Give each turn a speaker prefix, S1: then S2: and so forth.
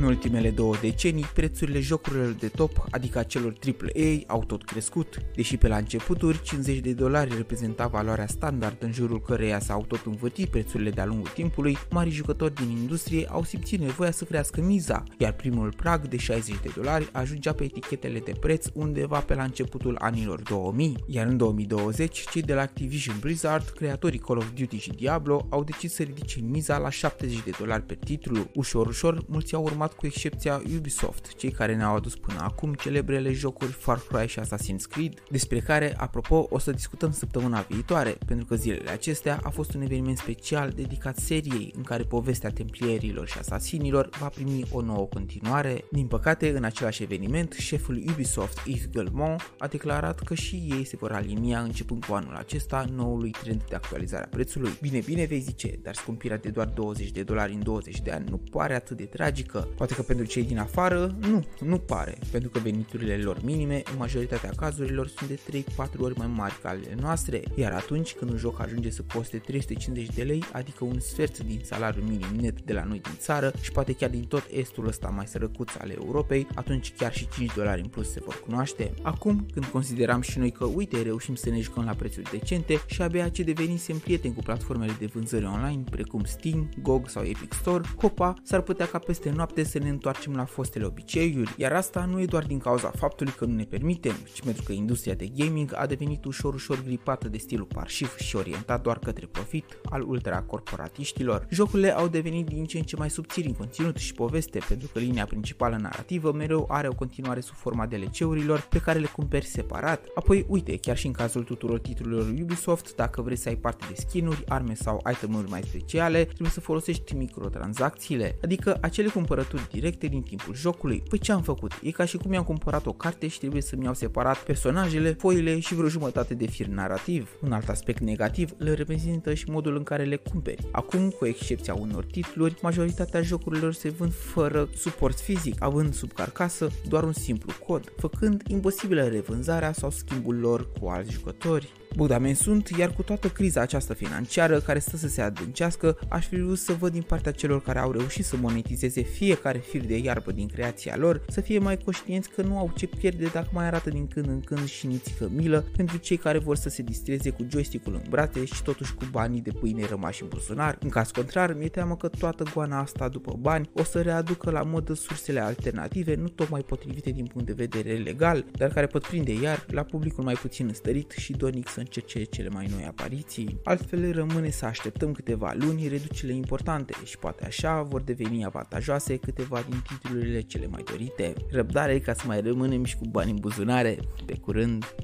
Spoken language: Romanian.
S1: În ultimele două decenii, prețurile jocurilor de top, adică a celor AAA, au tot crescut. Deși pe la începuturi 50 de dolari reprezenta valoarea standard în jurul căreia s-au tot învârtit prețurile de-a lungul timpului, mari jucători din industrie au simțit nevoia să crească miza, iar primul prag de 60 de dolari ajungea pe etichetele de preț undeva pe la începutul anilor 2000, iar în 2020 cei de la Activision Blizzard, creatorii Call of Duty și Diablo, au decis să ridice miza la 70 de dolari per titlu. Ușor, ușor, mulți au urmat cu excepția Ubisoft, cei care ne-au adus până acum celebrele jocuri Far Cry și Assassin's Creed, despre care, apropo, o să discutăm săptămâna viitoare, pentru că zilele acestea a fost un eveniment special dedicat seriei în care povestea templierilor și asasinilor va primi o nouă continuare. Din păcate, în același eveniment, șeful Ubisoft, Yves Guillemot, a declarat că și ei se vor alinia începând cu anul acesta noului trend de actualizare a prețului. Bine, bine vei zice, dar scumpirea de doar 20 de dolari în 20 de ani nu pare atât de tragică. Poate că pentru cei din afară, nu, nu pare, pentru că veniturile lor minime, în majoritatea cazurilor, sunt de 3-4 ori mai mari ca ale noastre, iar atunci când un joc ajunge să coste 350 de lei, adică un sfert din salariul minim net de la noi din țară și poate chiar din tot estul ăsta mai sărăcuț ale Europei, atunci chiar și 5 dolari în plus se vor cunoaște. Acum, când consideram și noi că uite reușim să ne jucăm la prețuri decente și abia ce devenisem prieteni cu platformele de vânzări online precum Steam, GOG sau Epic Store, Copa s-ar putea ca peste noapte să ne întoarcem la fostele obiceiuri, iar asta nu e doar din cauza faptului că nu ne permitem, ci pentru că industria de gaming a devenit ușor ușor gripată de stilul parșiv și orientat doar către profit al ultracorporatiștilor. Jocurile au devenit din ce în ce mai subțiri în conținut și poveste, pentru că linia principală narrativă mereu are o continuare sub forma DLC-urilor pe care le cumperi separat. Apoi, uite, chiar și în cazul tuturor titlurilor Ubisoft, dacă vrei să ai parte de skinuri, arme sau itemuri mai speciale, trebuie să folosești microtransacțiile, adică acele cumpărături directe din timpul jocului. Păi ce am făcut? E ca și cum i-am cumpărat o carte și trebuie să-mi iau separat personajele, foile și vreo jumătate de fir narrativ. Un alt aspect negativ le reprezintă și modul în care le cumperi. Acum, cu excepția unor titluri, majoritatea jocurilor se vând fără suport fizic, având sub carcasă doar un simplu cod, făcând imposibilă revânzarea sau schimbul lor cu alți jucători. Bogdamen sunt, iar cu toată criza aceasta financiară care stă să se adâncească, aș fi vrut să văd din partea celor care au reușit să monetizeze fiecare fir de iarbă din creația lor, să fie mai conștienți că nu au ce pierde dacă mai arată din când în când și nițică milă pentru cei care vor să se distreze cu joystick-ul în brate și totuși cu banii de pâine rămași în buzunar. În caz contrar, mi-e teamă că toată goana asta după bani o să readucă la modă sursele alternative nu tocmai potrivite din punct de vedere legal, dar care pot prinde iar la publicul mai puțin înstărit și donic să încerce cele mai noi apariții. Altfel rămâne să așteptăm câteva luni reducerile importante și poate așa vor deveni avantajoase câteva din titlurile cele mai dorite. Răbdare ca să mai rămânem și cu bani în buzunare. Pe curând!